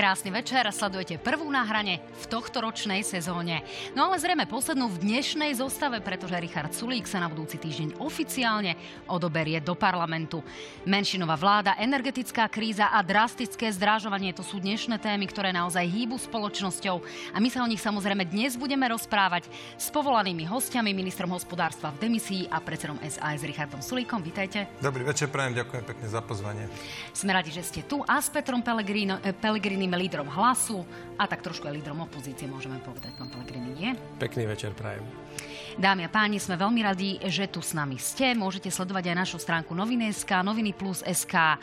Krásny večer, sledujete prvú na hrane v tohto ročnej sezóne. No ale zrejme poslednú v dnešnej zostave, pretože Richard Sulík sa na budúci týždeň oficiálne odoberie do parlamentu. Menšinová vláda, energetická kríza a drastické zdrážovanie to sú dnešné témy, ktoré naozaj hýbu spoločnosťou a my sa o nich samozrejme dnes budeme rozprávať s povolanými hostiami, ministrom hospodárstva v demisii a predsedom SAS Richardom Sulíkom. Vítajte. Dobrý večer, prajem, ďakujem pekne za pozvanie. Sme radi, že ste tu a s Petrom Pellegrino, Pelegriným lídrom hlasu a tak trošku aj lídrom opozície, môžeme povedať, pán Pelegrini, nie? Pekný večer, prajem. Dámy a páni, sme veľmi radi, že tu s nami ste. Môžete sledovať aj našu stránku noviny.sk, noviny plus SK,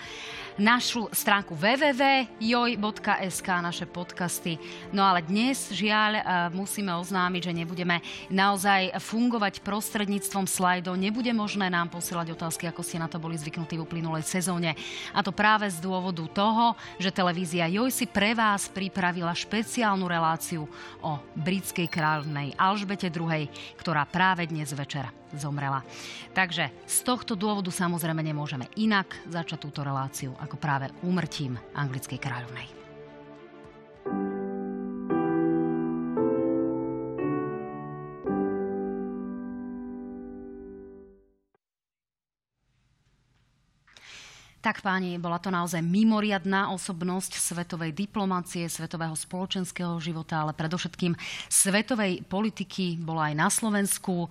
našu stránku www.joj.sk, naše podcasty. No ale dnes, žiaľ, e, musíme oznámiť, že nebudeme naozaj fungovať prostredníctvom slajdov. Nebude možné nám posielať otázky, ako ste na to boli zvyknutí v uplynulej sezóne. A to práve z dôvodu toho, že televízia Joj si pre vás pripravila špeciálnu reláciu o britskej kráľovnej Alžbete II, ktorá práve dnes večer zomrela. Takže z tohto dôvodu samozrejme nemôžeme inak začať túto reláciu ako práve úmrtím anglickej kráľovnej. Tak páni, bola to naozaj mimoriadná osobnosť svetovej diplomácie, svetového spoločenského života, ale predovšetkým svetovej politiky. Bola aj na Slovensku. E,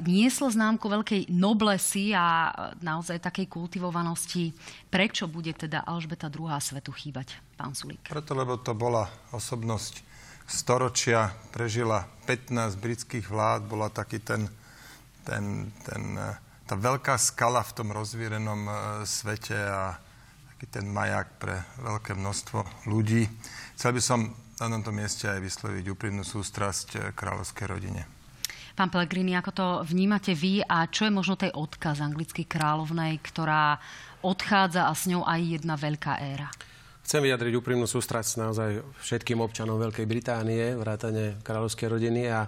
nieslo známku veľkej noblesy a naozaj takej kultivovanosti. Prečo bude teda Alžbeta II. svetu chýbať, pán Sulík? Preto, lebo to bola osobnosť storočia, prežila 15 britských vlád, bola taký ten, ten, ten tá veľká skala v tom rozvírenom e, svete a taký ten majak pre veľké množstvo ľudí. Chcel by som na tomto mieste aj vysloviť úprimnú sústrasť e, kráľovskej rodine. Pán Pellegrini, ako to vnímate vy a čo je možno tej odkaz anglickej kráľovnej, ktorá odchádza a s ňou aj jedna veľká éra? Chcem vyjadriť úprimnú sústrasť naozaj všetkým občanom Veľkej Británie, vrátane kráľovskej rodiny a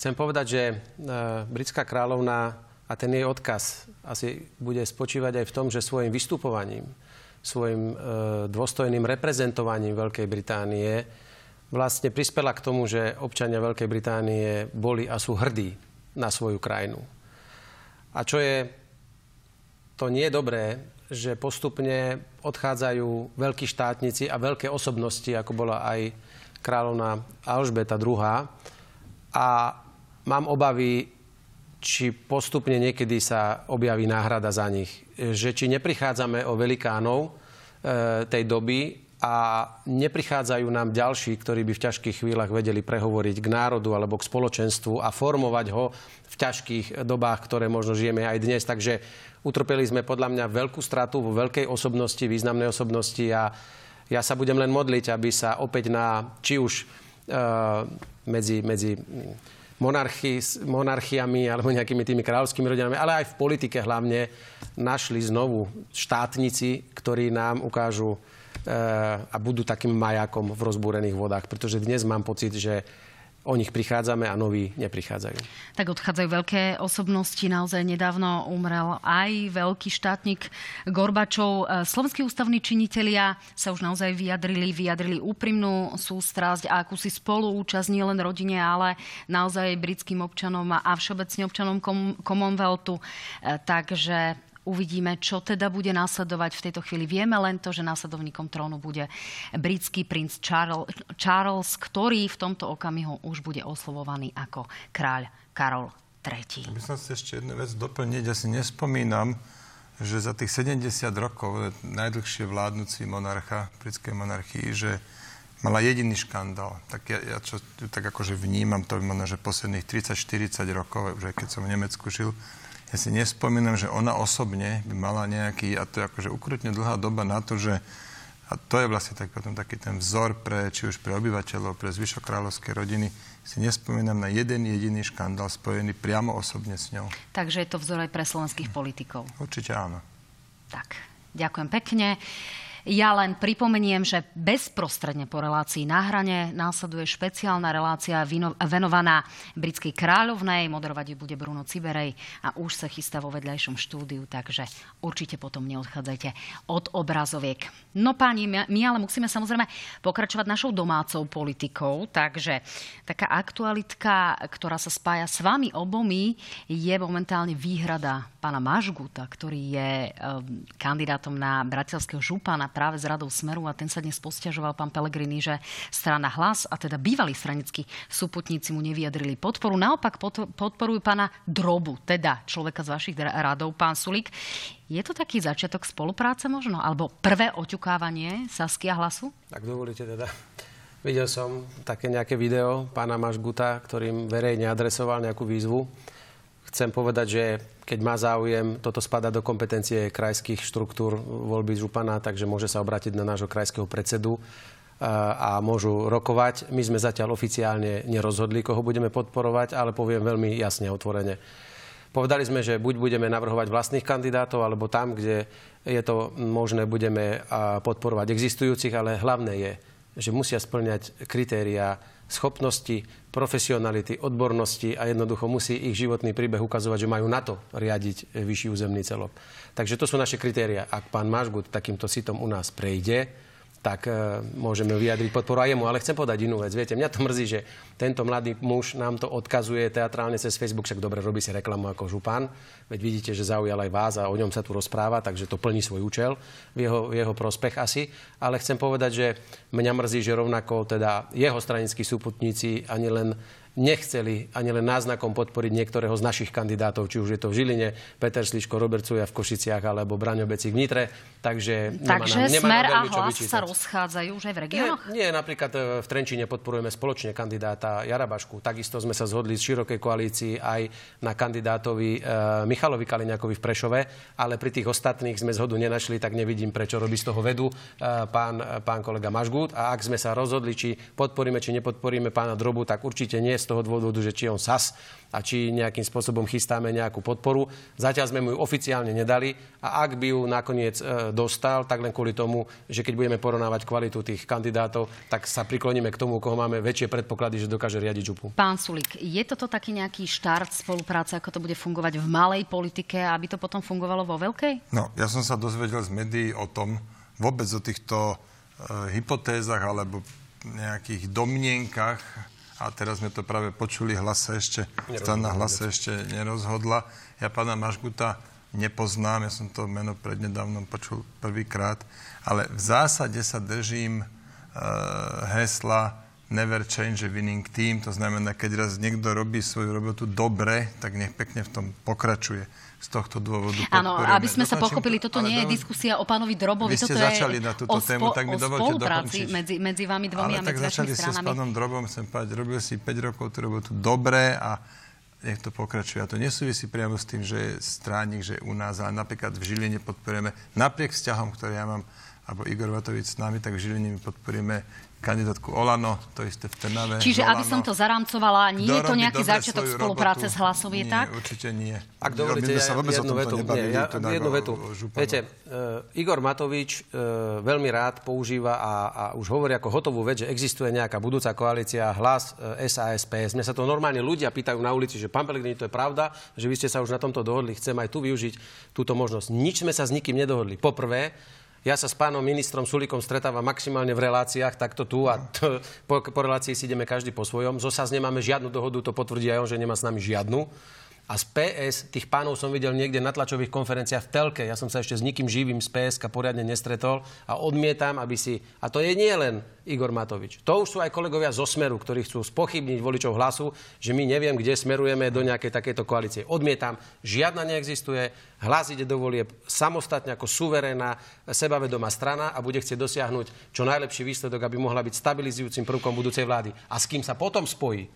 chcem povedať, že e, britská kráľovna a ten jej odkaz asi bude spočívať aj v tom, že svojim vystupovaním, svojim e, dôstojným reprezentovaním Veľkej Británie vlastne prispela k tomu, že občania Veľkej Británie boli a sú hrdí na svoju krajinu. A čo je, to nie je dobré, že postupne odchádzajú veľkí štátnici a veľké osobnosti, ako bola aj kráľovná Alžbeta II. A mám obavy, či postupne niekedy sa objaví náhrada za nich. Že či neprichádzame o velikánov e, tej doby a neprichádzajú nám ďalší, ktorí by v ťažkých chvíľach vedeli prehovoriť k národu alebo k spoločenstvu a formovať ho v ťažkých dobách, ktoré možno žijeme aj dnes. Takže utrpeli sme podľa mňa veľkú stratu vo veľkej osobnosti, významnej osobnosti a ja sa budem len modliť, aby sa opäť na, či už uh, medzi, medzi monarchi, monarchiami alebo nejakými tými kráľovskými rodinami, ale aj v politike hlavne našli znovu štátnici, ktorí nám ukážu e, a budú takým majakom v rozbúrených vodách. Pretože dnes mám pocit, že o nich prichádzame a noví neprichádzajú. Tak odchádzajú veľké osobnosti. Naozaj nedávno umrel aj veľký štátnik Gorbačov. E, slovenskí ústavní činitelia sa už naozaj vyjadrili, vyjadrili úprimnú sústrasť a akúsi spoluúčasť nielen rodine, ale naozaj britským občanom a všeobecne občanom Commonwealthu. E, takže Uvidíme, čo teda bude následovať v tejto chvíli. Vieme len to, že následovníkom trónu bude britský princ Charles, ktorý v tomto okamihu už bude oslovovaný ako kráľ Karol III. By som si ešte jednu vec doplniť. Ja si nespomínam, že za tých 70 rokov najdlhšie vládnúci monarcha britskej monarchii, že mala jediný škandál. Tak ja, ja čo tak akože vnímam, to možno, že posledných 30-40 rokov, už aj keď som v Nemecku žil, ja si nespomínam, že ona osobne by mala nejaký, a to je akože ukrutne dlhá doba na to, že a to je vlastne tak potom taký ten vzor pre, či už pre obyvateľov, pre zvyšok kráľovskej rodiny. Si nespomínam na jeden jediný škandál spojený priamo osobne s ňou. Takže je to vzor aj pre slovenských politikov. Určite áno. Tak, ďakujem pekne. Ja len pripomeniem, že bezprostredne po relácii na hrane následuje špeciálna relácia venovaná britskej kráľovnej. Moderovať ju bude Bruno Ciberej a už sa chystá vo vedľajšom štúdiu, takže určite potom neodchádzajte od obrazoviek. No páni, my ale musíme samozrejme pokračovať našou domácou politikou, takže taká aktualitka, ktorá sa spája s vami obomi, je momentálne výhrada pána Mažguta, ktorý je um, kandidátom na bratislavského župana práve z radou Smeru a ten sa dnes posťažoval pán Pelegrini, že strana hlas a teda bývalí stranickí súputníci mu nevyjadrili podporu. Naopak podporujú pána Drobu, teda človeka z vašich radov, pán Sulík. Je to taký začiatok spolupráce možno? Alebo prvé oťukávanie Saskia hlasu? Tak dovolíte teda. Videl som také nejaké video pána Mažguta, ktorým verejne adresoval nejakú výzvu. Chcem povedať, že keď má záujem, toto spada do kompetencie krajských štruktúr voľby župana, takže môže sa obrátiť na nášho krajského predsedu a môžu rokovať. My sme zatiaľ oficiálne nerozhodli, koho budeme podporovať, ale poviem veľmi jasne a otvorene. Povedali sme, že buď budeme navrhovať vlastných kandidátov, alebo tam, kde je to možné, budeme podporovať existujúcich, ale hlavné je, že musia splňať kritériá schopnosti, profesionality, odbornosti a jednoducho musí ich životný príbeh ukazovať, že majú na to riadiť vyšší územný celok. Takže to sú naše kritéria. Ak pán Mažgut takýmto sitom u nás prejde, tak e, môžeme vyjadriť podporu aj jemu. Ale chcem povedať inú vec. Viete, mňa to mrzí, že tento mladý muž nám to odkazuje teatrálne cez Facebook, však dobre robí si reklamu ako župan. Veď vidíte, že zaujal aj vás a o ňom sa tu rozpráva, takže to plní svoj účel v jeho, v jeho prospech asi. Ale chcem povedať, že mňa mrzí, že rovnako teda jeho stranickí súputníci ani len nechceli ani len náznakom podporiť niektorého z našich kandidátov, či už je to v Žiline, Peter Sliško, Robert Cuja v Košiciach alebo Braňo Becik v Nitre. Takže, Takže nemá nám, Smer a Hlas sa rozchádzajú už aj v regiónoch? Nie, nie, napríklad e, v Trenčine podporujeme spoločne kandidáta Jarabašku. Takisto sme sa zhodli z širokej koalícii aj na kandidátovi e, Michalovi Kaliňakovi v Prešove, ale pri tých ostatných sme zhodu nenašli, tak nevidím, prečo robí z toho vedu e, pán, pán kolega Mažgút. A ak sme sa rozhodli, či podporíme, či nepodporíme pána Drobu, tak určite nie z toho dôvodu, že či on SAS a či nejakým spôsobom chystáme nejakú podporu. Zatiaľ sme mu ju oficiálne nedali a ak by ju nakoniec e, dostal, tak len kvôli tomu, že keď budeme porovnávať kvalitu tých kandidátov, tak sa prikloníme k tomu, koho máme väčšie predpoklady, že dokáže riadiť župu. Pán Sulik, je toto taký nejaký štart spolupráce, ako to bude fungovať v malej politike, aby to potom fungovalo vo veľkej? No, ja som sa dozvedel z médií o tom, vôbec o týchto e, hypotézach alebo nejakých domnienkach a teraz sme to práve počuli, hlas sa ešte, strana hlas sa ešte nerozhodla. Ja pána Mašguta nepoznám, ja som to meno prednedávnom počul prvýkrát, ale v zásade sa držím uh, hesla never change a winning team, to znamená, keď raz niekto robí svoju robotu dobre, tak nech pekne v tom pokračuje z tohto dôvodu Áno, aby sme sa pochopili, toto nie je diskusia o pánovi Drobovi, Vy ste toto začali na túto tému, tak mi dovolte dokončiť. Medzi, medzi vami dvomi ale a medzi tak začali ste s pánom Drobom, chcem povedať, robil si 5 rokov tú robotu dobre a nech to pokračuje. A to nesúvisí priamo s tým, že je stránik, že je u nás, ale napríklad v Žiline podporujeme, napriek vzťahom, ktoré ja mám, alebo Igor Vatovič s nami, tak v Žiline my podporíme kandidátku Olano, to isté v Trnave. Čiže aby som to zaramcovala, nie je to nejaký začiatok spolupráce robotu, s hlasom, je nie, tak? určite nie. Ak dovolíte, ja, sa vôbec jednu vetu. Nie, ja, jednu vetu. Viete, uh, Igor Matovič uh, veľmi rád používa a, a už hovorí ako hotovú vec, že existuje nejaká budúca koalícia hlas uh, SAS, PS. Mne sa to normálne ľudia pýtajú na ulici, že pán Pelegrini, to je pravda, že vy ste sa už na tomto dohodli, chcem aj tu využiť túto možnosť. Nič sme sa s nikým nedohodli. Poprvé, ja sa s pánom ministrom Sulikom stretávam maximálne v reláciách, takto tu a to, po, po relácii si ideme každý po svojom. Zo SAS nemáme žiadnu dohodu, to potvrdí aj on, že nemá s nami žiadnu. A z PS tých pánov som videl niekde na tlačových konferenciách v telke. Ja som sa ešte s nikým živým z PSK poriadne nestretol a odmietam, aby si... A to je nie len Igor Matovič. To už sú aj kolegovia zo Smeru, ktorí chcú spochybniť voličov hlasu, že my neviem, kde smerujeme do nejakej takejto koalície. Odmietam. Žiadna neexistuje. Hlas ide do volieb samostatne ako suverénna, sebavedomá strana a bude chcieť dosiahnuť čo najlepší výsledok, aby mohla byť stabilizujúcim prvkom budúcej vlády. A s kým sa potom spojí,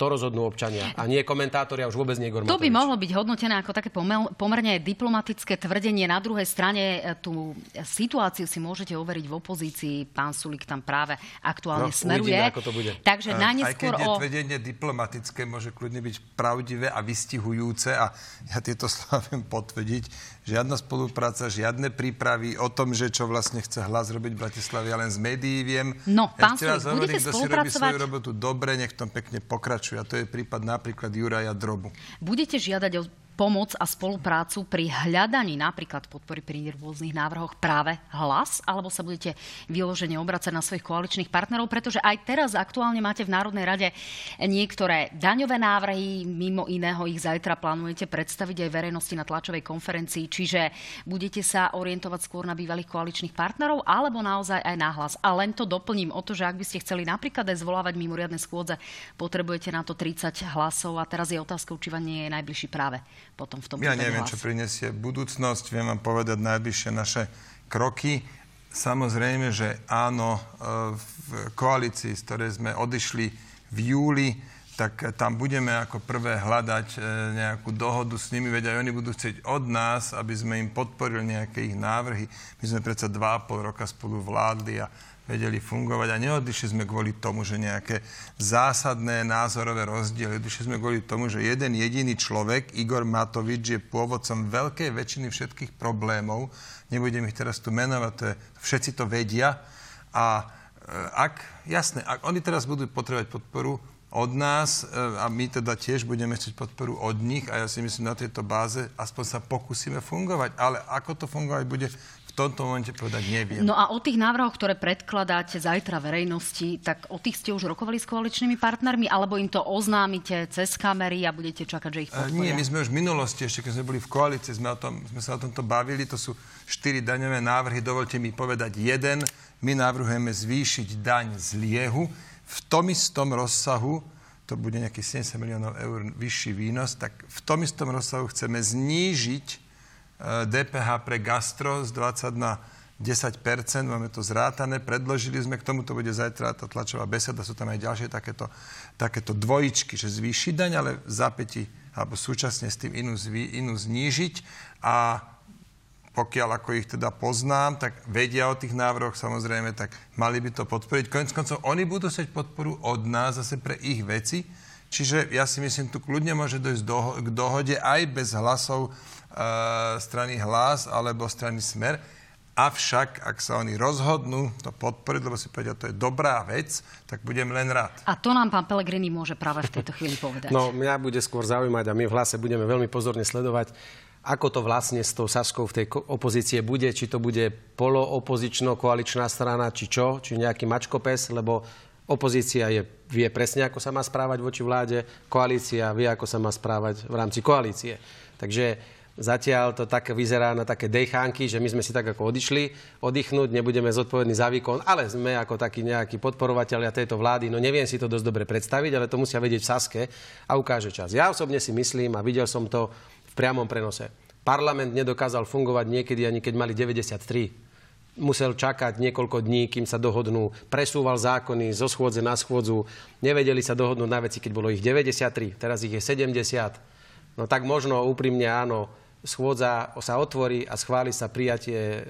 To rozhodnú občania a nie komentátori a už vôbec nie Igor To by mohlo byť hodnotené ako také pomerne diplomatické tvrdenie. Na druhej strane e, tú situáciu si môžete overiť v opozícii. Pán Sulik tam práve aktuálne no, smeruje. Uvidíme, ako to bude. Takže na neskôr Aj keď je tvrdenie diplomatické, môže kľudne byť pravdivé a vystihujúce a ja tieto slova viem potvrdiť. Žiadna spolupráca, žiadne prípravy o tom, že čo vlastne chce hlas robiť v Bratislave, ja len z médií viem. No, ja pán Sulik, budete spolupracovať... si robí svoju robotu dobre, nech tom pekne pokračuje. A to je prípad napríklad Juraja Drobu. Budete žiadať o pomoc a spoluprácu pri hľadaní napríklad podpory pri rôznych návrhoch práve hlas, alebo sa budete vyložene obracať na svojich koaličných partnerov, pretože aj teraz aktuálne máte v Národnej rade niektoré daňové návrhy, mimo iného ich zajtra plánujete predstaviť aj verejnosti na tlačovej konferencii, čiže budete sa orientovať skôr na bývalých koaličných partnerov, alebo naozaj aj na hlas. A len to doplním o to, že ak by ste chceli napríklad aj zvolávať mimoriadne schôdze, potrebujete na to 30 hlasov a teraz je otázka, či vám nie je najbližší práve potom v tom Ja neviem, hlas. čo prinesie budúcnosť. Viem vám povedať najbližšie naše kroky. Samozrejme, že áno, e, v koalícii, z ktorej sme odišli v júli, tak tam budeme ako prvé hľadať e, nejakú dohodu s nimi, veď aj oni budú chcieť od nás, aby sme im podporili nejaké ich návrhy. My sme predsa dva a pol roka spolu vládli a vedeli fungovať a neodišli sme kvôli tomu, že nejaké zásadné názorové rozdiely. Odišli sme kvôli tomu, že jeden jediný človek, Igor Matovič, je pôvodcom veľkej väčšiny všetkých problémov. Nebudem ich teraz tu menovať, to je, všetci to vedia. A e, ak, jasné, ak oni teraz budú potrebovať podporu od nás e, a my teda tiež budeme chcieť podporu od nich a ja si myslím na tejto báze aspoň sa pokúsime fungovať. Ale ako to fungovať bude, v tomto momente povedať neviem. No a o tých návrhoch, ktoré predkladáte zajtra verejnosti, tak o tých ste už rokovali s koaličnými partnermi, alebo im to oznámite cez kamery a budete čakať, že ich podporia? Nie, my sme už v minulosti, ešte keď sme boli v koalícii, sme, o tom, sme sa o tomto bavili, to sú štyri daňové návrhy, dovolte mi povedať jeden. My navrhujeme zvýšiť daň z liehu v tom istom rozsahu, to bude nejakých 70 miliónov eur vyšší výnos, tak v tom istom rozsahu chceme znížiť DPH pre gastro z 20 na 10% máme to zrátané, predložili sme, k tomu to bude zajtra tá tlačová beseda, sú tam aj ďalšie takéto, takéto dvojičky, že zvýšiť daň, ale v zápäti alebo súčasne s tým inú, inú znížiť. A pokiaľ ako ich teda poznám, tak vedia o tých návrhoch samozrejme, tak mali by to podporiť. Konec koncov, oni budú seť podporu od nás zase pre ich veci, čiže ja si myslím, tu kľudne môže dojsť do, k dohode aj bez hlasov strany Hlas alebo strany Smer. Avšak, ak sa oni rozhodnú to podporiť, lebo si povedia, to je dobrá vec, tak budem len rád. A to nám pán Pelegrini môže práve v tejto chvíli povedať. No, mňa bude skôr zaujímať a my v hlase budeme veľmi pozorne sledovať, ako to vlastne s tou Saskou v tej opozície bude, či to bude poloopozično-koaličná strana, či čo, či nejaký mačkopes, lebo opozícia je, vie presne, ako sa má správať voči vláde, koalícia vie, ako sa má správať v rámci koalície. Takže Zatiaľ to tak vyzerá na také dejchánky, že my sme si tak ako odišli oddychnúť, nebudeme zodpovední za výkon, ale sme ako takí nejakí podporovatelia tejto vlády. No neviem si to dosť dobre predstaviť, ale to musia vedieť v Saske a ukáže čas. Ja osobne si myslím, a videl som to v priamom prenose, parlament nedokázal fungovať niekedy ani keď mali 93 musel čakať niekoľko dní, kým sa dohodnú, presúval zákony zo schôdze na schôdzu, nevedeli sa dohodnúť na veci, keď bolo ich 93, teraz ich je 70. No tak možno úprimne áno, schôdza sa otvorí a schváli sa prijatie e,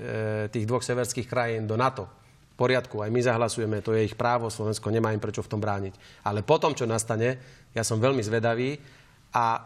tých dvoch severských krajín do NATO. V poriadku, aj my zahlasujeme, to je ich právo, Slovensko nemá im prečo v tom brániť. Ale potom, čo nastane, ja som veľmi zvedavý a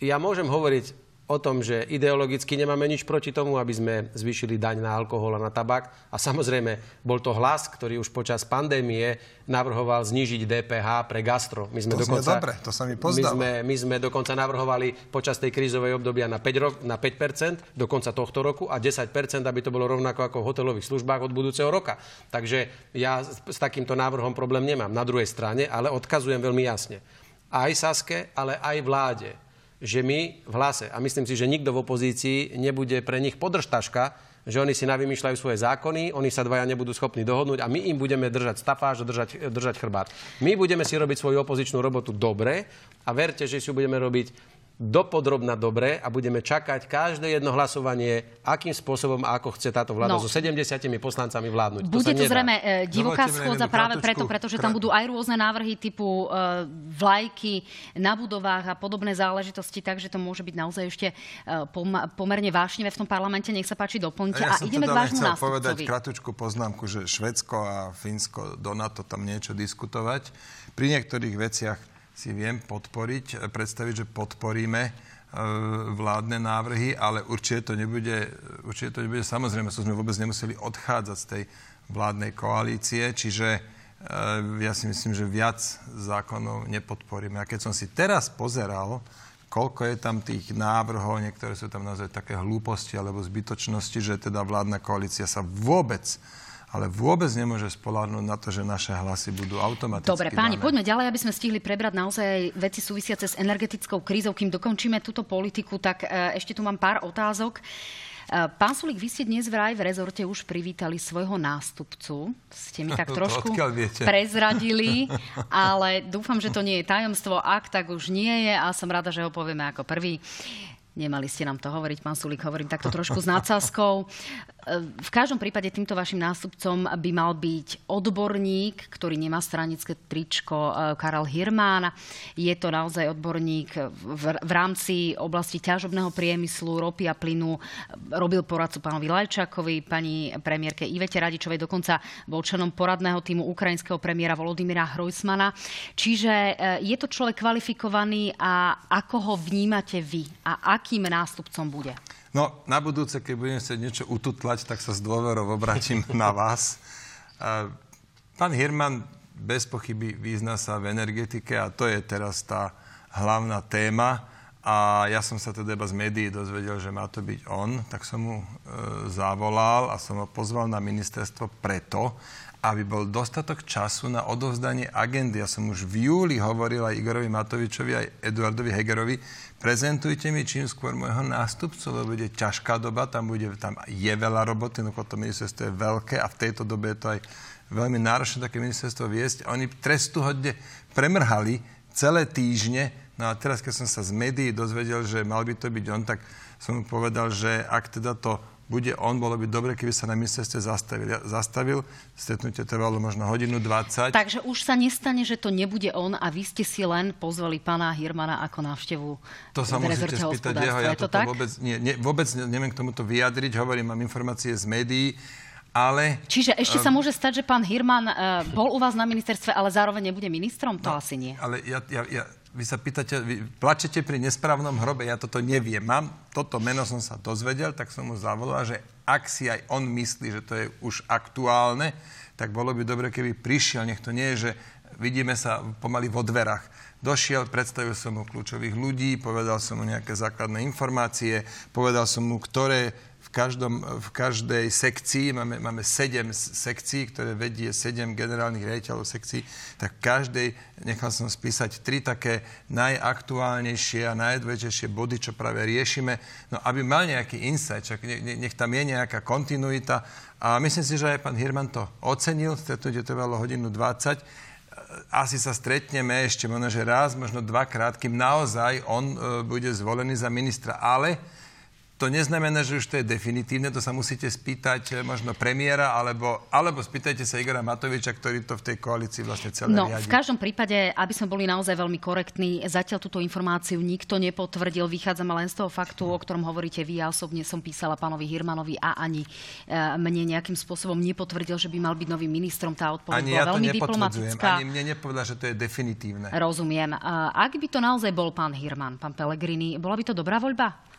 ja môžem hovoriť o tom, že ideologicky nemáme nič proti tomu, aby sme zvýšili daň na alkohol a na tabak. A samozrejme, bol to hlas, ktorý už počas pandémie navrhoval znížiť DPH pre gastro. My sme to dokonca, dobre, to sa mi my sme, my sme dokonca navrhovali počas tej krízovej obdobia na 5, rok, na 5% do konca tohto roku a 10%, aby to bolo rovnako ako v hotelových službách od budúceho roka. Takže ja s takýmto návrhom problém nemám. Na druhej strane, ale odkazujem veľmi jasne. Aj Saske, ale aj vláde že my v hlase, a myslím si, že nikto v opozícii nebude pre nich podržtaška, že oni si navymýšľajú svoje zákony, oni sa dvaja nebudú schopní dohodnúť a my im budeme držať stafáž držať, držať chrbát. My budeme si robiť svoju opozičnú robotu dobre a verte, že si ju budeme robiť dopodrobna dobre a budeme čakať každé jedno hlasovanie, akým spôsobom a ako chce táto vláda no. so 70 poslancami vládnuť. Bude to, to zrejme e, divoká schôdza práve preto, pretože tam budú aj rôzne návrhy typu e, vlajky na budovách a podobné záležitosti, takže to môže byť naozaj ešte e, pomerne vášnivé v tom parlamente. Nech sa páči, doplňte. Ja a ideme teda k vášmu nástupcovi. povedať kratučku poznámku, že Švedsko a Fínsko do NATO tam niečo diskutovať. Pri niektorých veciach si viem podporiť, predstaviť, že podporíme e, vládne návrhy, ale určite to nebude, určite to nebude samozrejme, sme vôbec nemuseli odchádzať z tej vládnej koalície, čiže e, ja si myslím, že viac zákonov nepodporíme. A keď som si teraz pozeral, koľko je tam tých návrhov, niektoré sú tam naozaj také hlúposti alebo zbytočnosti, že teda vládna koalícia sa vôbec ale vôbec nemôže spolárnuť na to, že naše hlasy budú automaticky Dobre, páni, dané. poďme ďalej, aby sme stihli prebrať naozaj veci súvisiace s energetickou krízou. Kým dokončíme túto politiku, tak e, ešte tu mám pár otázok. E, pán Sulik, vy ste dnes vraj v rezorte už privítali svojho nástupcu. Ste mi tak trošku prezradili, ale dúfam, že to nie je tajomstvo. Ak tak už nie je a som rada, že ho povieme ako prvý. Nemali ste nám to hovoriť, pán Sulik, hovorím takto trošku s nadsázkou. V každom prípade týmto vašim nástupcom by mal byť odborník, ktorý nemá stranické tričko, e, Karel Hirmán. Je to naozaj odborník v, v rámci oblasti ťažobného priemyslu, ropy a plynu. Robil poradcu pánovi Lajčákovi, pani premiérke Ivete Radičovej, dokonca bol členom poradného týmu ukrajinského premiéra Volodymyra Hrojsmana. Čiže e, je to človek kvalifikovaný a ako ho vnímate vy a akým nástupcom bude? No, na budúce, keď budem chcieť niečo ututlať, tak sa s dôverou obratím na vás. Pán Hirman bez pochyby význa sa v energetike a to je teraz tá hlavná téma. A ja som sa teda iba z médií dozvedel, že má to byť on, tak som mu e, zavolal a som ho pozval na ministerstvo preto, aby bol dostatok času na odovzdanie agendy. Ja som už v júli hovoril aj Igorovi Matovičovi, aj Eduardovi Hegerovi, prezentujte mi čím skôr môjho nástupcu, lebo bude ťažká doba, tam, bude, tam je veľa roboty, no to ministerstvo je veľké a v tejto dobe je to aj veľmi náročné také ministerstvo viesť. Oni trestuhodne premrhali celé týždne, no a teraz, keď som sa z médií dozvedel, že mal by to byť on, tak som mu povedal, že ak teda to bude on, bolo by dobre, keby sa na ministerstve zastavil. Ja zastavil, stretnutie trvalo možno hodinu 20. Takže už sa nestane, že to nebude on a vy ste si len pozvali pána Hirmana ako návštevu To sa musíte spýtať jeho, ja to tak? vôbec, nie, nie, vôbec neviem k tomuto vyjadriť, hovorím, mám informácie z médií, ale... Čiže ešte sa môže stať, že pán Hirman uh, bol u vás na ministerstve, ale zároveň nebude ministrom? To no, asi nie. Ale ja, ja, ja vy sa pýtate, vy plačete pri nesprávnom hrobe, ja toto neviem. Mám, toto meno som sa dozvedel, tak som mu zavolal, že ak si aj on myslí, že to je už aktuálne, tak bolo by dobre, keby prišiel. Nech to nie je, že vidíme sa pomaly vo dverách. Došiel, predstavil som mu kľúčových ľudí, povedal som mu nejaké základné informácie, povedal som mu, ktoré každom, v každej sekcii, máme, máme sedem sekcií, ktoré vedie sedem generálnych riaditeľov sekcií, tak každej nechal som spísať tri také najaktuálnejšie a najdôležitejšie body, čo práve riešime, no aby mal nejaký insight, čak nech, nech tam je nejaká kontinuita. A myslím si, že aj pán Hirman to ocenil, stretnutie trvalo hodinu 20, asi sa stretneme ešte možno, že raz, možno dvakrát, kým naozaj on e, bude zvolený za ministra. Ale to neznamená, že už to je definitívne, to sa musíte spýtať eh, možno premiéra, alebo, alebo spýtajte sa Igora Matoviča, ktorý to v tej koalícii vlastne celé no, riadi. v každom prípade, aby sme boli naozaj veľmi korektní, zatiaľ túto informáciu nikto nepotvrdil. Vychádzame len z toho faktu, o ktorom hovoríte vy. Ja osobne som písala pánovi Hirmanovi a ani e, mne nejakým spôsobom nepotvrdil, že by mal byť novým ministrom. Tá odpoveď ani bola ja veľmi diplomatická. Ani mne nepovedal, že to je definitívne. Rozumiem. Ak by to naozaj bol pán Hirman, pán Pellegrini, bola by to dobrá voľba?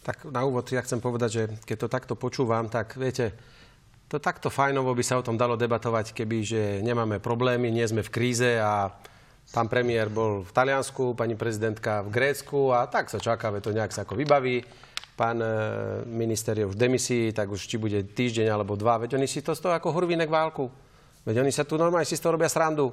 Tak na úvod ja chcem povedať, že keď to takto počúvam, tak viete, to takto fajnovo by sa o tom dalo debatovať, keby, že nemáme problémy, nie sme v kríze a pán premiér bol v Taliansku, pani prezidentka v Grécku a tak sa čaká, to nejak sa ako vybaví. Pán e, minister je už v demisii, tak už či bude týždeň alebo dva. Veď oni si to z toho ako hurvínek válku. Veď oni sa tu normálne si z toho robia srandu.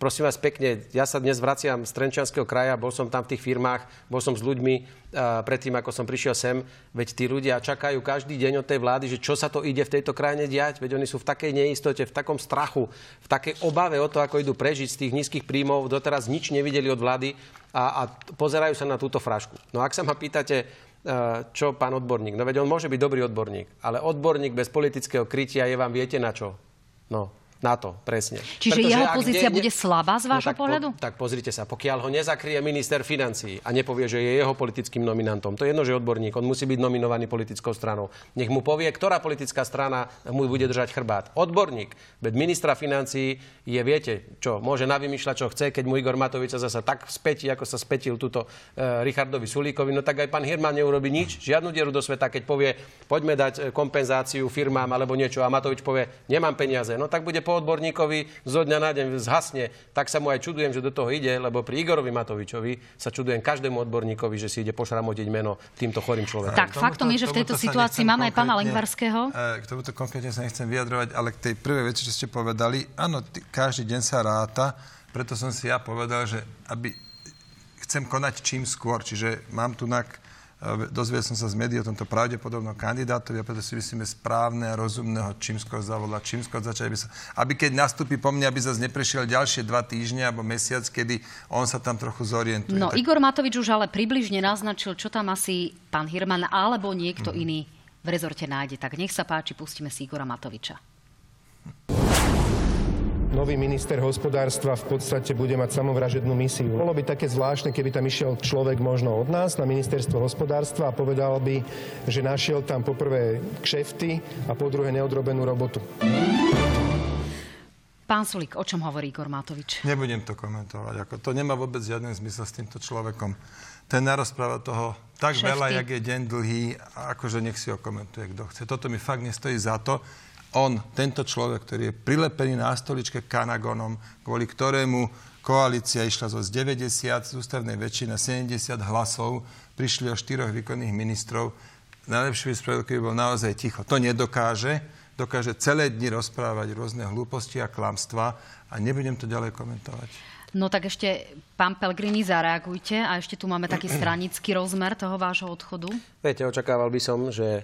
Prosím vás pekne, ja sa dnes vraciam z Trenčianského kraja, bol som tam v tých firmách, bol som s ľuďmi uh, predtým, ako som prišiel sem, veď tí ľudia čakajú každý deň od tej vlády, že čo sa to ide v tejto krajine diať, veď oni sú v takej neistote, v takom strachu, v takej obave o to, ako idú prežiť z tých nízkych príjmov, doteraz nič nevideli od vlády a, a pozerajú sa na túto frašku. No ak sa ma pýtate, e, čo pán odborník, no veď on môže byť dobrý odborník, ale odborník bez politického krytia je vám viete na čo? No, na to, presne. Čiže Pretože jeho pozícia ne, bude slabá z vášho no, tak, pohľadu? Po, tak pozrite sa, pokiaľ ho nezakrie minister financií a nepovie, že je jeho politickým nominantom, to je jedno, že odborník, on musí byť nominovaný politickou stranou. Nech mu povie, ktorá politická strana mu bude držať chrbát. Odborník, veď ministra financií je, viete, čo, môže navymýšľať, čo chce, keď mu Igor Matovič sa zasa tak spätí, ako sa spätil túto e, Richardovi Sulíkovi, no tak aj pán Hirman neurobi nič, žiadnu dieru do sveta, keď povie, poďme dať e, kompenzáciu firmám alebo niečo a Matovič povie, nemám peniaze, no tak bude po odborníkovi zo dňa na deň zhasne, tak sa mu aj čudujem, že do toho ide, lebo pri Igorovi Matovičovi sa čudujem každému odborníkovi, že si ide pošramotiť meno týmto chorým človekom. Tak, tomuto, faktom je, že v tejto situácii máme aj pána Lengvarského. E, k tomuto konkrétne sa nechcem vyjadrovať, ale k tej prvej veci, čo ste povedali, áno, t- každý deň sa ráta, preto som si ja povedal, že aby chcem konať čím skôr, čiže mám tu na Dozvedel som sa z médií o tomto pravdepodobnom kandidátovi a preto si myslíme správne a rozumného čím skôr zavolať, čím skôr začať, aby, sa, aby keď nastúpi po mne, aby zase neprešiel ďalšie dva týždne alebo mesiac, kedy on sa tam trochu zorientuje. No, tak... Igor Matovič už ale približne naznačil, čo tam asi pán Hirman alebo niekto mm. iný v rezorte nájde. Tak nech sa páči, pustíme si Igora Matoviča nový minister hospodárstva v podstate bude mať samovražednú misiu. Bolo by také zvláštne, keby tam išiel človek možno od nás na ministerstvo hospodárstva a povedal by, že našiel tam poprvé kšefty a po druhé neodrobenú robotu. Pán Sulik, o čom hovorí Igor Matovič? Nebudem to komentovať. Ako to nemá vôbec žiaden zmysel s týmto človekom. Ten narozpráva toho tak Šefty. veľa, jak je deň dlhý, akože nech si ho komentuje, kto chce. Toto mi fakt nestojí za to on, tento človek, ktorý je prilepený na stoličke Kanagonom, kvôli ktorému koalícia išla zo 90 z ústavnej väčšiny na 70 hlasov, prišli o štyroch výkonných ministrov. Najlepšie by spravil, keby bol naozaj ticho. To nedokáže. Dokáže celé dni rozprávať rôzne hlúposti a klamstva a nebudem to ďalej komentovať. No tak ešte, pán Pelgrini, zareagujte. A ešte tu máme taký stranický rozmer toho vášho odchodu. Viete, očakával by som, že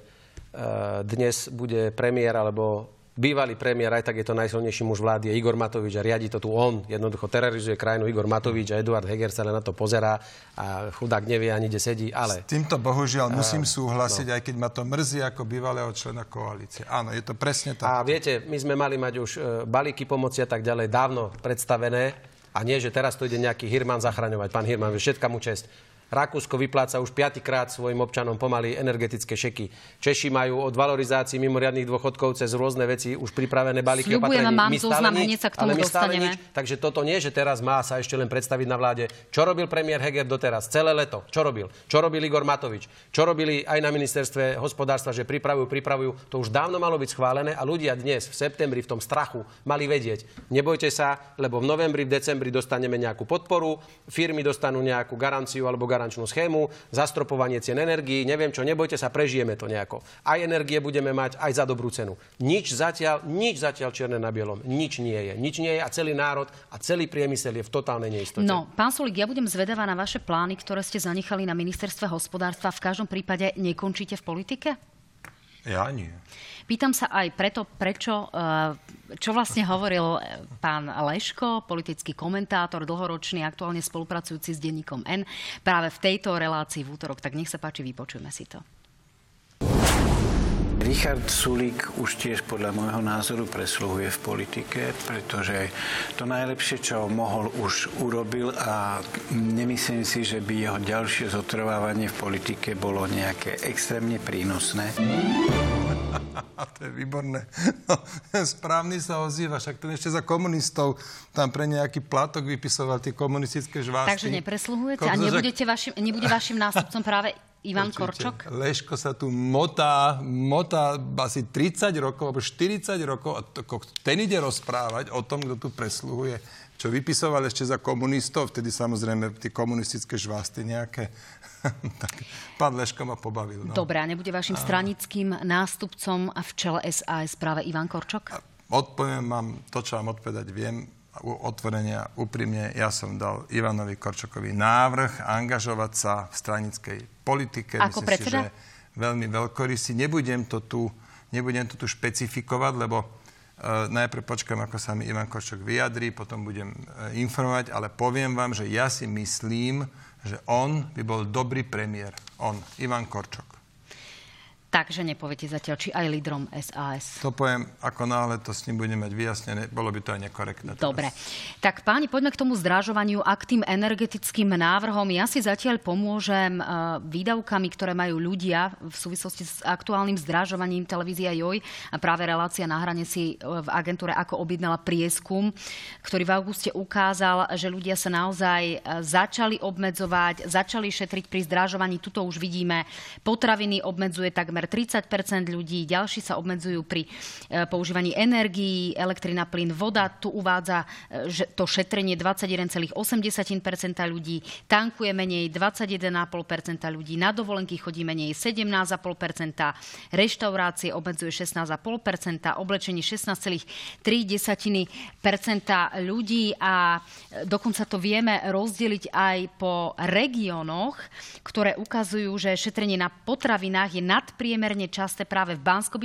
dnes bude premiér alebo bývalý premiér, aj tak je to najsilnejší muž vlády, je Igor Matovič a riadi to tu on. Jednoducho terorizuje krajinu Igor Matovič a Eduard Heger sa len na to pozerá a chudák nevie ani, kde sedí, ale... S týmto bohužiaľ musím uh, súhlasiť, no. aj keď ma to mrzí ako bývalého člena koalície. Áno, je to presne tak. A viete, my sme mali mať už eh, balíky pomoci a tak ďalej dávno predstavené a nie, že teraz tu ide nejaký Hirman zachraňovať. Pán Hirman, všetka mu čest. Rakúsko vypláca už piatýkrát svojim občanom pomaly energetické šeky. Češi majú od valorizácií mimoriadných dôchodkov cez rôzne veci už pripravené balíky opatrení. mám my zoznam, hneď sa k tomu ale my dostaneme. Nič, takže toto nie, že teraz má sa ešte len predstaviť na vláde. Čo robil premiér Heger doteraz? Celé leto. Čo robil? Čo robil Igor Matovič? Čo robili aj na ministerstve hospodárstva, že pripravujú, pripravujú. To už dávno malo byť schválené a ľudia dnes v septembri v tom strachu mali vedieť. Nebojte sa, lebo v novembri, v decembri dostaneme nejakú podporu, firmy dostanú nejakú garanciu alebo garančnú schému, zastropovanie cien energií, neviem čo, nebojte sa, prežijeme to nejako. Aj energie budeme mať, aj za dobrú cenu. Nič zatiaľ, nič zatiaľ čierne na bielom. Nič nie je. Nič nie je a celý národ a celý priemysel je v totálnej neistote. No, pán Solik, ja budem zvedavá na vaše plány, ktoré ste zanechali na ministerstve hospodárstva. V každom prípade nekončíte v politike? Ja nie. Pýtam sa aj preto, prečo, eh, čo vlastne hovoril eh, pán Leško, politický komentátor, dlhoročný, aktuálne spolupracujúci s denníkom N, práve v tejto relácii v útorok. Tak nech sa páči, vypočujme si to. Richard Sulík už tiež podľa môjho názoru presluhuje v politike, pretože to najlepšie, čo mohol, už urobil a nemyslím si, že by jeho ďalšie zotrvávanie v politike bolo nejaké extrémne prínosné. to je výborné. No, správny sa ozýva, však ten ešte za komunistov tam pre nejaký platok vypisoval tie komunistické žvásty. Takže nepresluhujete a nebudete vašim, nebude vašim nástupcom práve Ivan Určite. Korčok? Leško sa tu motá, motá asi 30 rokov, alebo 40 rokov a to, ten ide rozprávať o tom, kto tu presluhuje čo vypisoval ešte za komunistov, vtedy samozrejme tie komunistické žvásty nejaké. tak pán Leško ma pobavil. No. Dobre, a nebude vašim a... stranickým nástupcom v čele SAS práve Ivan Korčok? Odpoviem vám to, čo vám odpovedať viem otvorenia, úprimne, ja som dal Ivanovi Korčokovi návrh angažovať sa v stranickej politike. Ako Myslím predseda? si, že veľmi veľkorysý. Nebudem to tu, nebudem to tu špecifikovať, lebo najprv počkám, ako sa mi Ivan Korčok vyjadrí, potom budem e, informovať, ale poviem vám, že ja si myslím, že on by bol dobrý premiér. On, Ivan Korčok. Takže nepoviete zatiaľ, či aj lídrom SAS. To poviem, ako náhle to s ním budeme mať vyjasnené, bolo by to aj nekorektné. Dobre. Tak páni, poďme k tomu zdražovaniu a k tým energetickým návrhom. Ja si zatiaľ pomôžem e, výdavkami, ktoré majú ľudia v súvislosti s aktuálnym zdražovaním televízia JOJ a práve relácia na hrane si e, v agentúre ako objednala prieskum, ktorý v auguste ukázal, že ľudia sa naozaj e, začali obmedzovať, začali šetriť pri zdražovaní. Tuto už vidíme, potraviny obmedzuje takmer 30 ľudí, ďalší sa obmedzujú pri e, používaní energií, elektrina, plyn, voda. Tu uvádza e, to šetrenie 21,8 ľudí, tankuje menej 21,5% ľudí, na dovolenky chodí menej 17,5% reštaurácie obmedzuje 16,5% oblečenie 16,3 ľudí. A dokonca to vieme rozdeliť aj po regiónoch, ktoré ukazujú, že šetrenie na potravinách je nadpriemerné nadpriemerne časté práve v bansko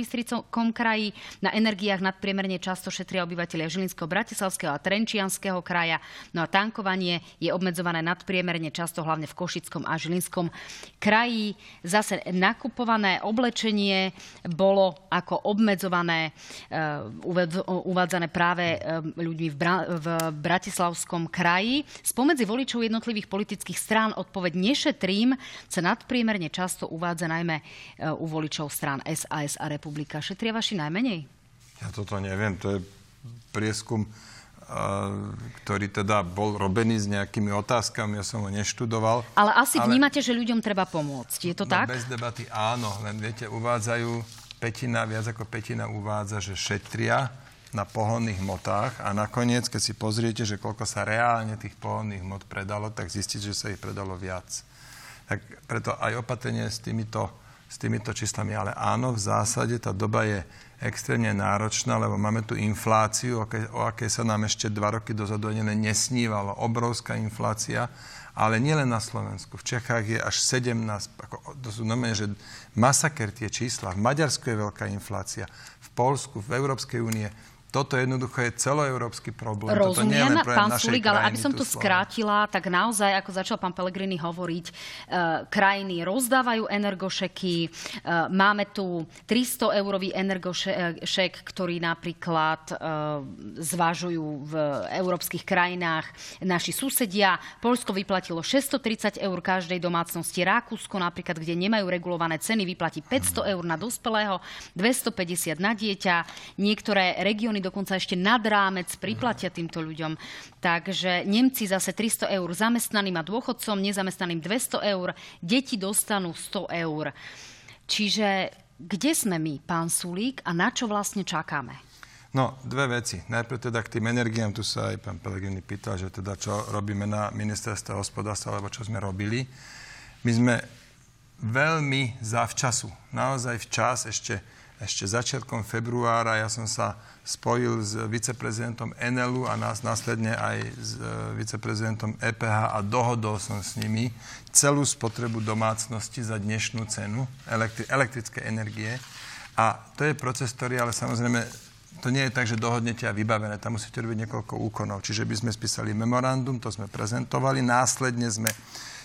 kraji. Na energiách nadpriemerne často šetria obyvateľia Žilinského, Bratislavského a Trenčianského kraja. No a tankovanie je obmedzované nadpriemerne často hlavne v Košickom a Žilinskom kraji. Zase nakupované oblečenie bolo ako obmedzované, eh, uvádzané práve eh, ľuďmi v, v Bratislavskom kraji. Spomedzi voličov jednotlivých politických strán odpoveď nešetrím sa nadpriemerne často uvádza najmä eh, u voličov strán SAS a Republika. Šetria vaši najmenej? Ja toto neviem. To je prieskum, ktorý teda bol robený s nejakými otázkami, ja som ho neštudoval. Ale asi ale... vnímate, že ľuďom treba pomôcť. Je to no, tak? Bez debaty áno, len viete, uvádzajú, petina, viac ako petina uvádza, že šetria na pohonných motách a nakoniec, keď si pozriete, že koľko sa reálne tých pohonných mot predalo, tak zistíte, že sa ich predalo viac. Tak preto aj opatrenie s týmito s týmito číslami. Ale áno, v zásade tá doba je extrémne náročná, lebo máme tu infláciu, o akej, sa nám ešte dva roky dozadu ani nesnívalo. Obrovská inflácia, ale nielen na Slovensku. V Čechách je až 17, ako, to sú normálne, že masaker tie čísla. V Maďarsku je veľká inflácia, v Polsku, v Európskej únie toto jednoducho je celoeurópsky problém. Rozumiem, Toto pán Sulik, ale aby som to skrátila, tak naozaj, ako začal pán Pelegrini hovoriť, e, krajiny rozdávajú energošeky. E, máme tu 300 eurový energošek, ktorý napríklad e, zvažujú v európskych krajinách naši susedia. Polsko vyplatilo 630 eur každej domácnosti. Rakúsko napríklad, kde nemajú regulované ceny, vyplatí 500 eur na dospelého, 250 na dieťa. Niektoré regióny dokonca ešte nad rámec priplatia týmto ľuďom. Takže Nemci zase 300 eur zamestnaným a dôchodcom, nezamestnaným 200 eur, deti dostanú 100 eur. Čiže kde sme my, pán Sulík, a na čo vlastne čakáme? No, dve veci. Najprv teda k tým energiám, tu sa aj pán Pelegrini pýtal, že teda čo robíme na ministerstve hospodárstva, alebo čo sme robili. My sme veľmi zavčasu, naozaj včas, ešte, ešte začiatkom februára, ja som sa spojil s viceprezidentom Enelu a nás následne aj s e, viceprezidentom EPH a dohodol som s nimi celú spotrebu domácnosti za dnešnú cenu elektri- elektrické energie. A to je proces, ktorý ale samozrejme to nie je tak, že dohodnete a vybavené. Tam musíte robiť niekoľko úkonov. Čiže by sme spísali memorandum, to sme prezentovali. Následne sme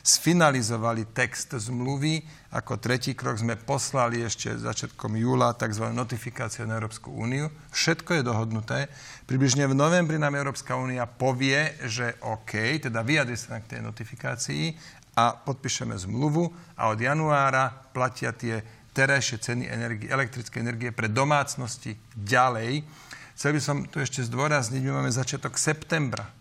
sfinalizovali text zmluvy. Ako tretí krok sme poslali ešte začiatkom júla tzv. notifikáciu na Európsku úniu. Všetko je dohodnuté. Približne v novembri nám Európska únia povie, že OK, teda vyjadri sa k tej notifikácii a podpíšeme zmluvu a od januára platia tie terajšie ceny energie, elektrické energie pre domácnosti ďalej. Chcel by som tu ešte zdôrazniť, my máme začiatok septembra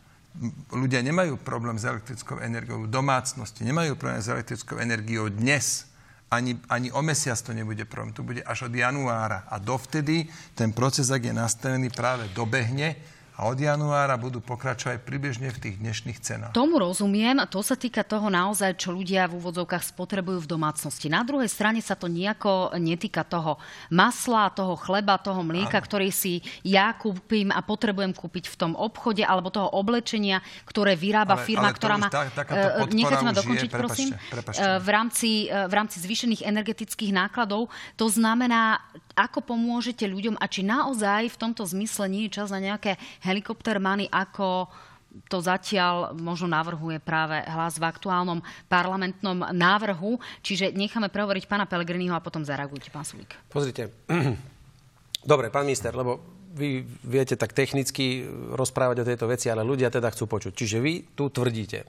ľudia nemajú problém s elektrickou energiou domácnosti, nemajú problém s elektrickou energiou dnes. Ani, ani o mesiac to nebude problém, to bude až od januára. A dovtedy ten proces, ak je nastavený, práve dobehne a od januára budú pokračovať približne v tých dnešných cenách. Tomu rozumiem to sa týka toho naozaj, čo ľudia v úvodzovkách spotrebujú v domácnosti. Na druhej strane sa to nejako netýka toho masla, toho chleba, toho mlieka, ano. ktorý si ja kúpim a potrebujem kúpiť v tom obchode, alebo toho oblečenia, ktoré vyrába ale, firma, ale ktorá má... Tá, uh, Nechajte ma dokončiť, je, prosím. Prepačte, prepačte. Uh, v, rámci, v rámci zvýšených energetických nákladov. To znamená, ako pomôžete ľuďom a či naozaj v tomto zmysle nie je čas na nejaké helikoptermany, ako to zatiaľ možno navrhuje práve hlas v aktuálnom parlamentnom návrhu. Čiže necháme prehovoriť pána Pelegriniho a potom zareagujte, pán Sulík. Pozrite. Dobre, pán minister, lebo vy viete tak technicky rozprávať o tejto veci, ale ľudia teda chcú počuť. Čiže vy tu tvrdíte,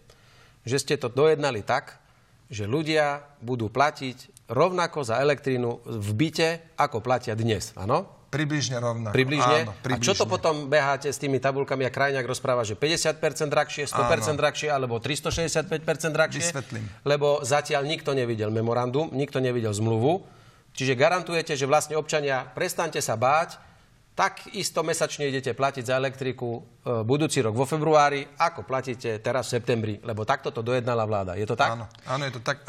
že ste to dojednali tak, že ľudia budú platiť rovnako za elektrínu v byte, ako platia dnes. Áno? Približne rovnako. Približne? Áno, približne. A čo to potom beháte s tými tabulkami a krajňák rozpráva, že 50% drahšie, 100% Áno. drahšie alebo 365% drahšie? Vysvetlím. Lebo zatiaľ nikto nevidel memorandum, nikto nevidel zmluvu. Čiže garantujete, že vlastne občania, prestante sa báť, tak isto mesačne idete platiť za elektriku e, budúci rok vo februári, ako platíte teraz v septembri, lebo takto to dojednala vláda. Je to tak? Áno, áno je to tak.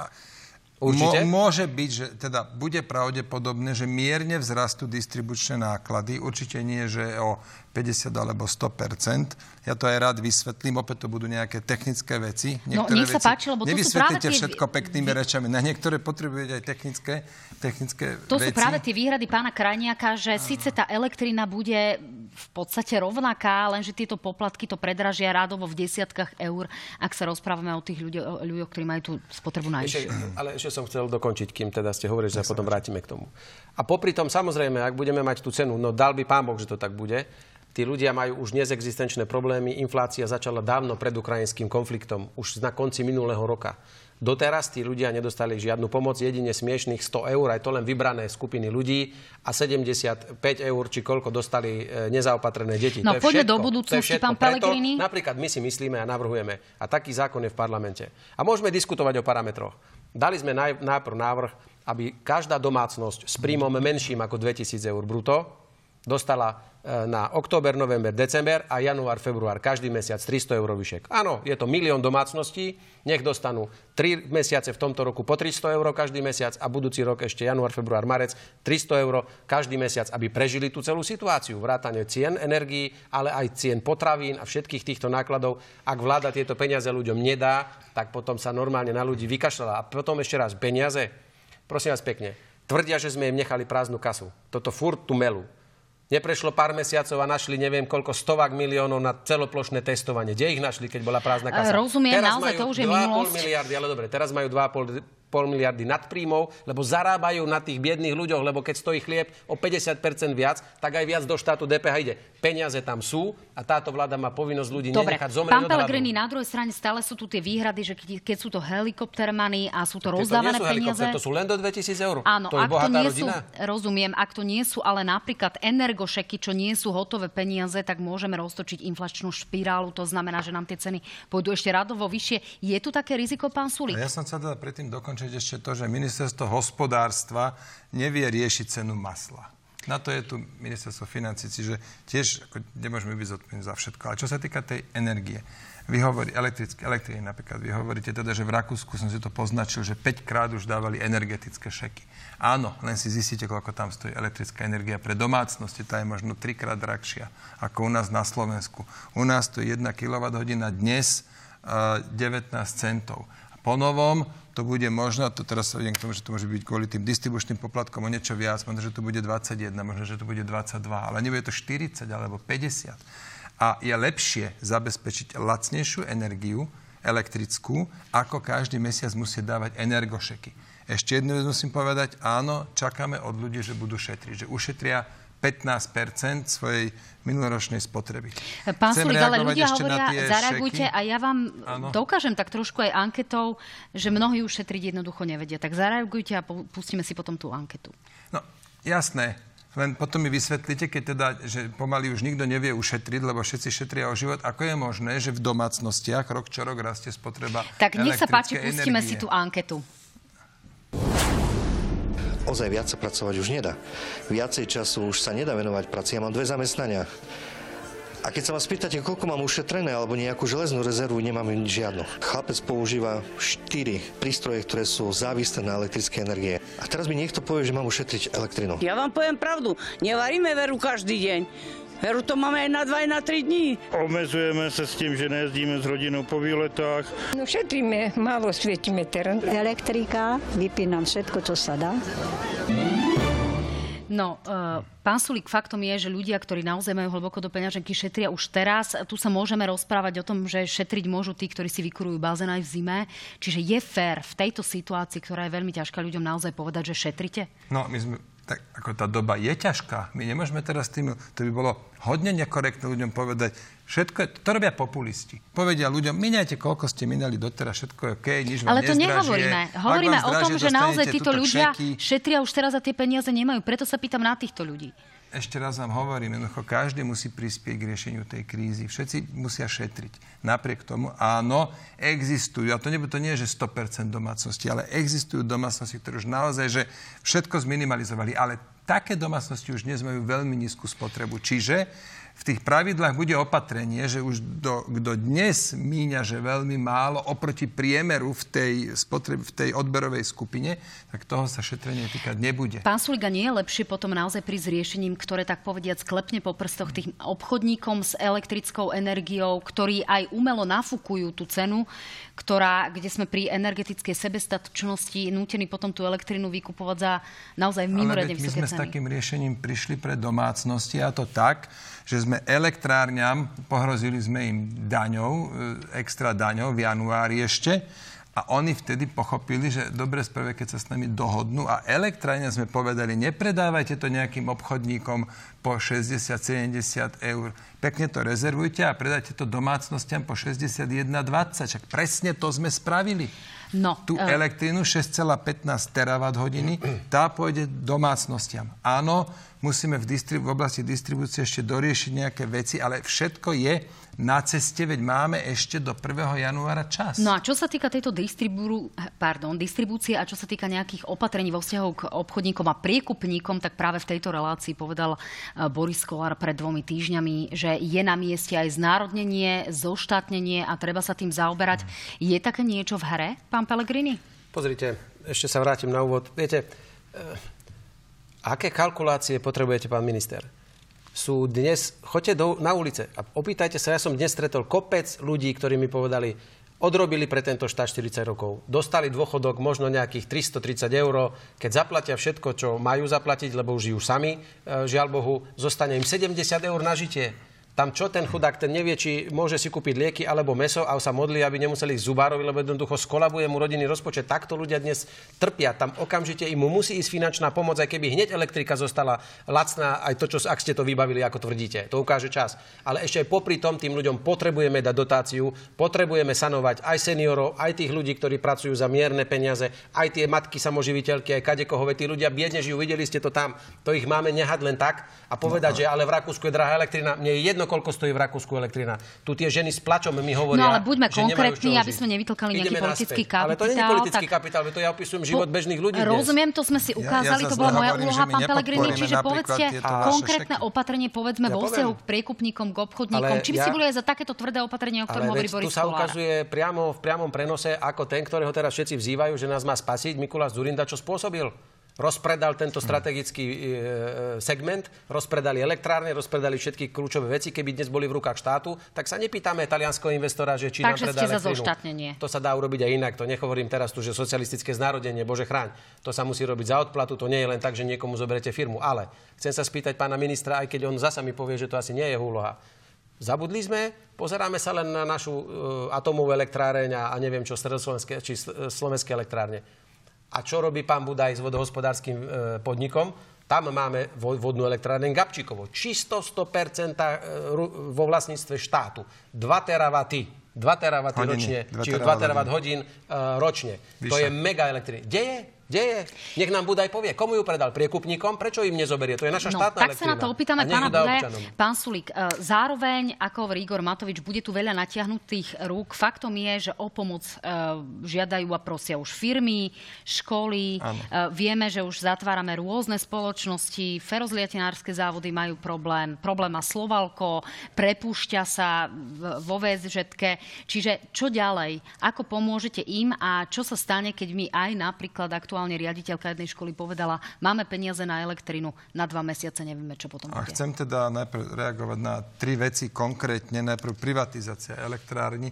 Určite? môže byť, že teda bude pravdepodobné, že mierne vzrastú distribučné náklady. Určite nie, že o 50 alebo 100% Ja to aj rád vysvetlím, opäť to budú nejaké technické veci. No, niektoré no, nech sa veci, páči, lebo to sú práve tie... všetko peknými rečami. Na niektoré potrebujete aj technické, technické To veci. sú práve tie výhrady pána Krajniaka, že síce tá elektrina bude v podstate rovnaká, lenže tieto poplatky to predražia rádovo v desiatkách eur, ak sa rozprávame o tých ľuďoch, ľuďoch ktorí majú tú spotrebu najvyššiu. ale ešte som chcel dokončiť, kým teda ste hovorili, že sa potom vrátime k tomu. A popri tom, samozrejme, ak budeme mať tú cenu, no dal by pán Boh, že to tak bude, Tí ľudia majú už nezexistenčné problémy. Inflácia začala dávno pred ukrajinským konfliktom, už na konci minulého roka. Doteraz tí ľudia nedostali žiadnu pomoc, jedine smiešných 100 eur, aj to len vybrané skupiny ľudí a 75 eur, či koľko dostali e, nezaopatrené deti. No poďme do budúcnosti, pán Pellegrini. Napríklad my si myslíme a navrhujeme, a taký zákon je v parlamente. A môžeme diskutovať o parametroch. Dali sme najprv návrh, aby každá domácnosť s príjmom menším ako 2000 eur bruto dostala E, na október, november, december a január, február, každý mesiac 300 eur vyšek. Áno, je to milión domácností, nech dostanú 3 mesiace v tomto roku po 300 eur každý mesiac a budúci rok ešte január, február, marec 300 eur každý mesiac, aby prežili tú celú situáciu. Vrátane cien energií, ale aj cien potravín a všetkých týchto nákladov. Ak vláda tieto peniaze ľuďom nedá, tak potom sa normálne na ľudí vykašľala. A potom ešte raz, peniaze, prosím vás pekne, tvrdia, že sme im nechali prázdnu kasu. Toto furt tu melu. Neprešlo pár mesiacov a našli neviem koľko stovák miliónov na celoplošné testovanie. Kde ich našli, keď bola prázdna kasa? Rozumiem, teraz naozaj to už je minulosť. miliardy, ale dobre, teraz majú 2,5 pol miliardy nadpríjmov, lebo zarábajú na tých biedných ľuďoch, lebo keď stojí chlieb o 50% viac, tak aj viac do štátu DPH ide. Peniaze tam sú a táto vláda má povinnosť ľudí Dobre. nenechať zomrieť Pán Pellegrini, na druhej strane stále sú tu tie výhrady, že keď, sú to helikoptermany a sú to rozdávané to peniaze... To sú len do 2000 eur. Áno, to je ak to nie rodina? sú, rozumiem, ak to nie sú ale napríklad energošeky, čo nie sú hotové peniaze, tak môžeme roztočiť inflačnú špirálu. To znamená, že nám tie ceny pôjdu ešte radovo vyššie. Je tu také riziko, pán Sulík? Ja som sa teda predtým dokončiť ešte to, že ministerstvo hospodárstva nevie riešiť cenu masla. Na to je tu ministerstvo financí, čiže tiež ako, nemôžeme byť zodpovední za všetko. Ale čo sa týka tej energie, vy hovorí, elektrické, elektriny napríklad, vy hovoríte teda, že v Rakúsku som si to poznačil, že 5 krát už dávali energetické šeky. Áno, len si zistíte, koľko tam stojí elektrická energia pre domácnosti. Tá je možno trikrát drahšia ako u nás na Slovensku. U nás to je 1 kWh dnes uh, 19 centov. A po novom to bude možno, to teraz sa vidím k tomu, že to môže byť kvôli tým distribučným poplatkom o niečo viac, možno, že to bude 21, možno, že to bude 22, ale nebude to 40 alebo 50. A je lepšie zabezpečiť lacnejšiu energiu, elektrickú, ako každý mesiac musieť dávať energošeky. Ešte jednu vec musím povedať, áno, čakáme od ľudí, že budú šetriť, že ušetria 15 svojej minuloročnej spotreby. Pán Sulik, ale ľudia hovoria, zareagujte šeky. a ja vám ano. dokážem tak trošku aj anketou, že mnohí už šetriť jednoducho nevedia. Tak zareagujte a pustíme si potom tú anketu. No, jasné. Len potom mi vysvetlíte, keď teda, že pomaly už nikto nevie ušetriť, lebo všetci šetria o život. Ako je možné, že v domácnostiach rok čo rok rastie spotreba Tak nech sa páči, pustíme si tú anketu ozaj viac sa pracovať už nedá. Viacej času už sa nedá venovať práci. Ja mám dve zamestnania. A keď sa vás pýtate, koľko mám ušetrené alebo nejakú železnú rezervu, nemám žiadnu. Chlapec používa 4 prístroje, ktoré sú závislé na elektrické energie. A teraz mi niekto povie, že mám ušetriť elektrinu. Ja vám poviem pravdu, nevaríme veru každý deň. Heru to máme aj na 2, aj na 3 dní. Obmezujeme sa s tým, že nejezdíme s rodinou po výletách. No šetríme, málo svietime terén. Elektrika, vypínam všetko, čo sa dá. No, uh, pán Sulík, faktom je, že ľudia, ktorí naozaj majú hlboko do peňaženky, šetria už teraz. Tu sa môžeme rozprávať o tom, že šetriť môžu tí, ktorí si vykurujú bazén aj v zime. Čiže je fér v tejto situácii, ktorá je veľmi ťažká ľuďom naozaj povedať, že šetrite? No, my sme tak ako tá doba je ťažká. My nemôžeme teraz tým, to by bolo hodne nekorektné ľuďom povedať, všetko je, to robia populisti. Povedia ľuďom, minajte, koľko ste minali doteraz, všetko je OK, nič vám Ale to nehovoríme. Hovoríme o tom, že naozaj títo ľudia šeky. šetria už teraz a tie peniaze nemajú. Preto sa pýtam na týchto ľudí ešte raz vám hovorím, jednoducho každý musí prispieť k riešeniu tej krízy. Všetci musia šetriť. Napriek tomu, áno, existujú, a to nie, to nie je, že 100% domácnosti, ale existujú domácnosti, ktoré už naozaj, že všetko zminimalizovali, ale také domácnosti už dnes majú veľmi nízku spotrebu. Čiže v tých pravidlách bude opatrenie, že už do, kto dnes míňa, že veľmi málo oproti priemeru v tej, spotreb, v tej odberovej skupine, tak toho sa šetrenie týkať nebude. Pán Suliga, nie je lepšie potom naozaj pri riešením, ktoré tak povediať sklepne po prstoch tým obchodníkom s elektrickou energiou, ktorí aj umelo nafúkujú tú cenu, ktorá, kde sme pri energetickej sebestačnosti nútení potom tú elektrinu vykupovať za naozaj mimoriadne vysoké ceny. My sme s takým riešením prišli pre domácnosti a to tak, že sme elektrárňam, pohrozili sme im daňou, e, extra daňou v januári ešte, a oni vtedy pochopili, že dobre spravé, keď sa s nami dohodnú. A elektrárne sme povedali, nepredávajte to nejakým obchodníkom po 60-70 eur. Pekne to rezervujte a predajte to domácnostiam po 61,20. Čak presne to sme spravili. No, Tú uh... elektrínu 6,15 terawatt hodiny, tá pôjde domácnostiam. Áno, musíme v, distrib- v oblasti distribúcie ešte doriešiť nejaké veci, ale všetko je na ceste, veď máme ešte do 1. januára čas. No a čo sa týka tejto distribú- pardon, distribúcie a čo sa týka nejakých opatrení vo vzťahu k obchodníkom a priekupníkom, tak práve v tejto relácii povedal eh, Boris Kolár pred dvomi týždňami, že je na mieste aj znárodnenie, zoštátnenie a treba sa tým zaoberať. Je také niečo v hre, pán Pellegrini? Pozrite, ešte sa vrátim na úvod. Viete, eh, aké kalkulácie potrebujete, pán minister? sú dnes, choďte do, na ulice a opýtajte sa, ja som dnes stretol kopec ľudí, ktorí mi povedali, odrobili pre tento štát 40 rokov. Dostali dôchodok možno nejakých 330 eur. Keď zaplatia všetko, čo majú zaplatiť, lebo už žijú sami, e, žiaľ Bohu, zostane im 70 eur na žitie. Tam čo ten chudák, ten nevie, či môže si kúpiť lieky alebo meso a sa modlí, aby nemuseli ísť zubárovi, lebo jednoducho skolabuje mu rodinný rozpočet. Takto ľudia dnes trpia. Tam okamžite im musí ísť finančná pomoc, aj keby hneď elektrika zostala lacná, aj to, čo, ak ste to vybavili, ako tvrdíte. To ukáže čas. Ale ešte aj popri tom tým ľuďom potrebujeme dať dotáciu, potrebujeme sanovať aj seniorov, aj tých ľudí, ktorí pracujú za mierne peniaze, aj tie matky samoživiteľky, aj kadekoho, tí ľudia biedne žijú, videli ste to tam. To ich máme nehať len tak a povedať, no, že ale v Rakúsku je drahá elektrina. Mne je jedno, koľko stojí v Rakúsku elektrina. Tu tie ženy s plačom mi hovoria, No ale buďme konkrétni, aby sme nevytlkali nejaký Ideme politický naspäť. kapitál. Ale to nie je politický tak... kapitál, to ja opisujem život po... bežných ľudí. Rozumiem, to sme si ukázali, ja, ja to bola moja úloha, pán Pelegrini, čiže povedzte konkrétne opatrenie, povedzme, vo vzťahu k priekupníkom, k obchodníkom. Či by ste boli aj za takéto tvrdé opatrenie, o ktorom hovorí Boris Tu sa ukazuje priamo v priamom prenose, ako ten, ktorého teraz všetci vzývajú, že nás má spasiť, Mikuláš Zurinda, čo spôsobil rozpredal tento strategický e, e, segment, rozpredali elektrárne, rozpredali všetky kľúčové veci. Keby dnes boli v rukách štátu, tak sa nepýtame talianského investora, že či Takže nám predá elektrínu. To sa dá urobiť aj inak. To nehovorím teraz tu, že socialistické znárodenie, bože chráň. To sa musí robiť za odplatu, to nie je len tak, že niekomu zoberete firmu. Ale chcem sa spýtať pána ministra, aj keď on zasa mi povie, že to asi nie je úloha. Zabudli sme, pozeráme sa len na našu uh, atomovú elektráreň a, a neviem čo, slovenské, či slovenské elektrárne. A čo robí pán Budaj s vodohospodárským e, podnikom? Tam máme vodnú elektrárne Gabčíkovo. Čisto 100% e, vo vlastníctve štátu. 2 teravaty. 2 teravaty ročne, 2 či 2 teravat hodín uh, ročne. To je mega elektriny. Kde je? Kde je? Nech nám Budaj povie, komu ju predal priekupníkom, prečo im nezoberie? To je naša no, štátna tak sa na to opýtame pána Budaja. Pán Sulík, e, zároveň, ako hovorí Igor Matovič, bude tu veľa natiahnutých rúk. Faktom je, že o pomoc uh, žiadajú a prosia už firmy, školy. Uh, vieme, že už zatvárame rôzne spoločnosti, ferozliatinárske závody majú problém, problém má Slovalko, prepúšťa sa vo VSŽetke. Čiže čo ďalej? Ako pomôžete im a čo sa stane, keď my aj napríklad aktuálne aktuálne riaditeľka jednej školy povedala, máme peniaze na elektrinu, na dva mesiace nevieme, čo potom bude. A chcem teda najprv reagovať na tri veci konkrétne. Najprv privatizácia elektrárny.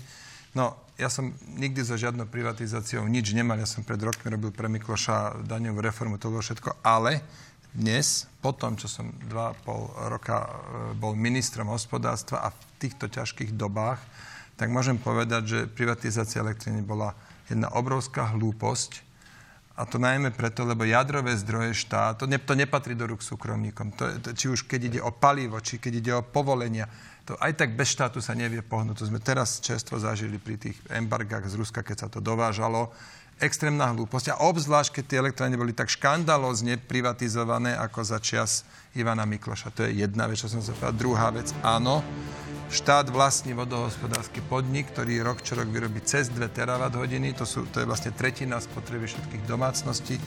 No, ja som nikdy so žiadnou privatizáciou nič nemal. Ja som pred rokmi robil pre Mikloša daňovú reformu, to bolo všetko. Ale dnes, po tom, čo som 2,5 roka e, bol ministrom hospodárstva a v týchto ťažkých dobách, tak môžem povedať, že privatizácia elektriny bola jedna obrovská hlúposť, a to najmä preto, lebo jadrové zdroje štát, to, ne, to nepatrí do rúk súkromníkom. To, to, či už keď ide o palivo, či keď ide o povolenia, to aj tak bez štátu sa nevie pohnúť. To sme teraz čestvo zažili pri tých embargách z Ruska, keď sa to dovážalo. Extrémna hlúposť. A obzvlášť, keď tie elektrárne boli tak škandalózne privatizované ako za čas Ivana Mikloša. To je jedna vec, čo som sa povedal. Druhá vec, áno, Štát vlastní vodohospodársky podnik, ktorý rok čo rok vyrobí cez 2 terawatt hodiny. To, sú, to je vlastne tretina spotreby všetkých domácností.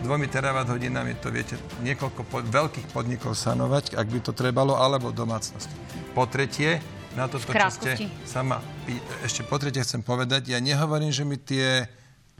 Dvomi terawatt hodinami to viete niekoľko pod, veľkých podnikov sanovať, ak by to trebalo, alebo domácnosti. Po tretie, na toto, čo ste sama... Ešte po tretie chcem povedať, ja nehovorím, že mi tie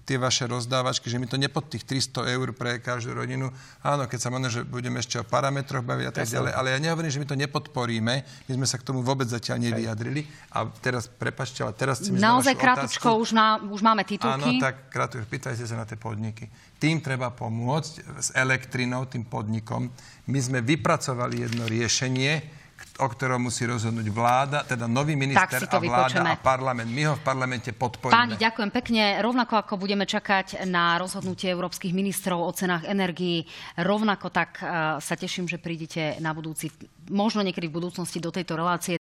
tie vaše rozdávačky, že mi to nepod tých 300 eur pre každú rodinu. Áno, keď sa možno, že budeme ešte o parametroch baviť a tak ďalej, ale ja nehovorím, že my to nepodporíme. My sme sa k tomu vôbec zatiaľ nevyjadrili. A teraz, prepačte, ale teraz chcem Naozaj krátko, už, má, už máme titulky. Áno, tak krátko, pýtajte sa na tie podniky. Tým treba pomôcť s elektrinou, tým podnikom. My sme vypracovali jedno riešenie, o ktorom musí rozhodnúť vláda, teda nový minister a vláda vypočeme. a parlament. My ho v parlamente podporíme. Páni, ďakujem pekne. Rovnako ako budeme čakať na rozhodnutie európskych ministrov o cenách energií, rovnako tak uh, sa teším, že prídete na budúci, možno niekedy v budúcnosti do tejto relácie.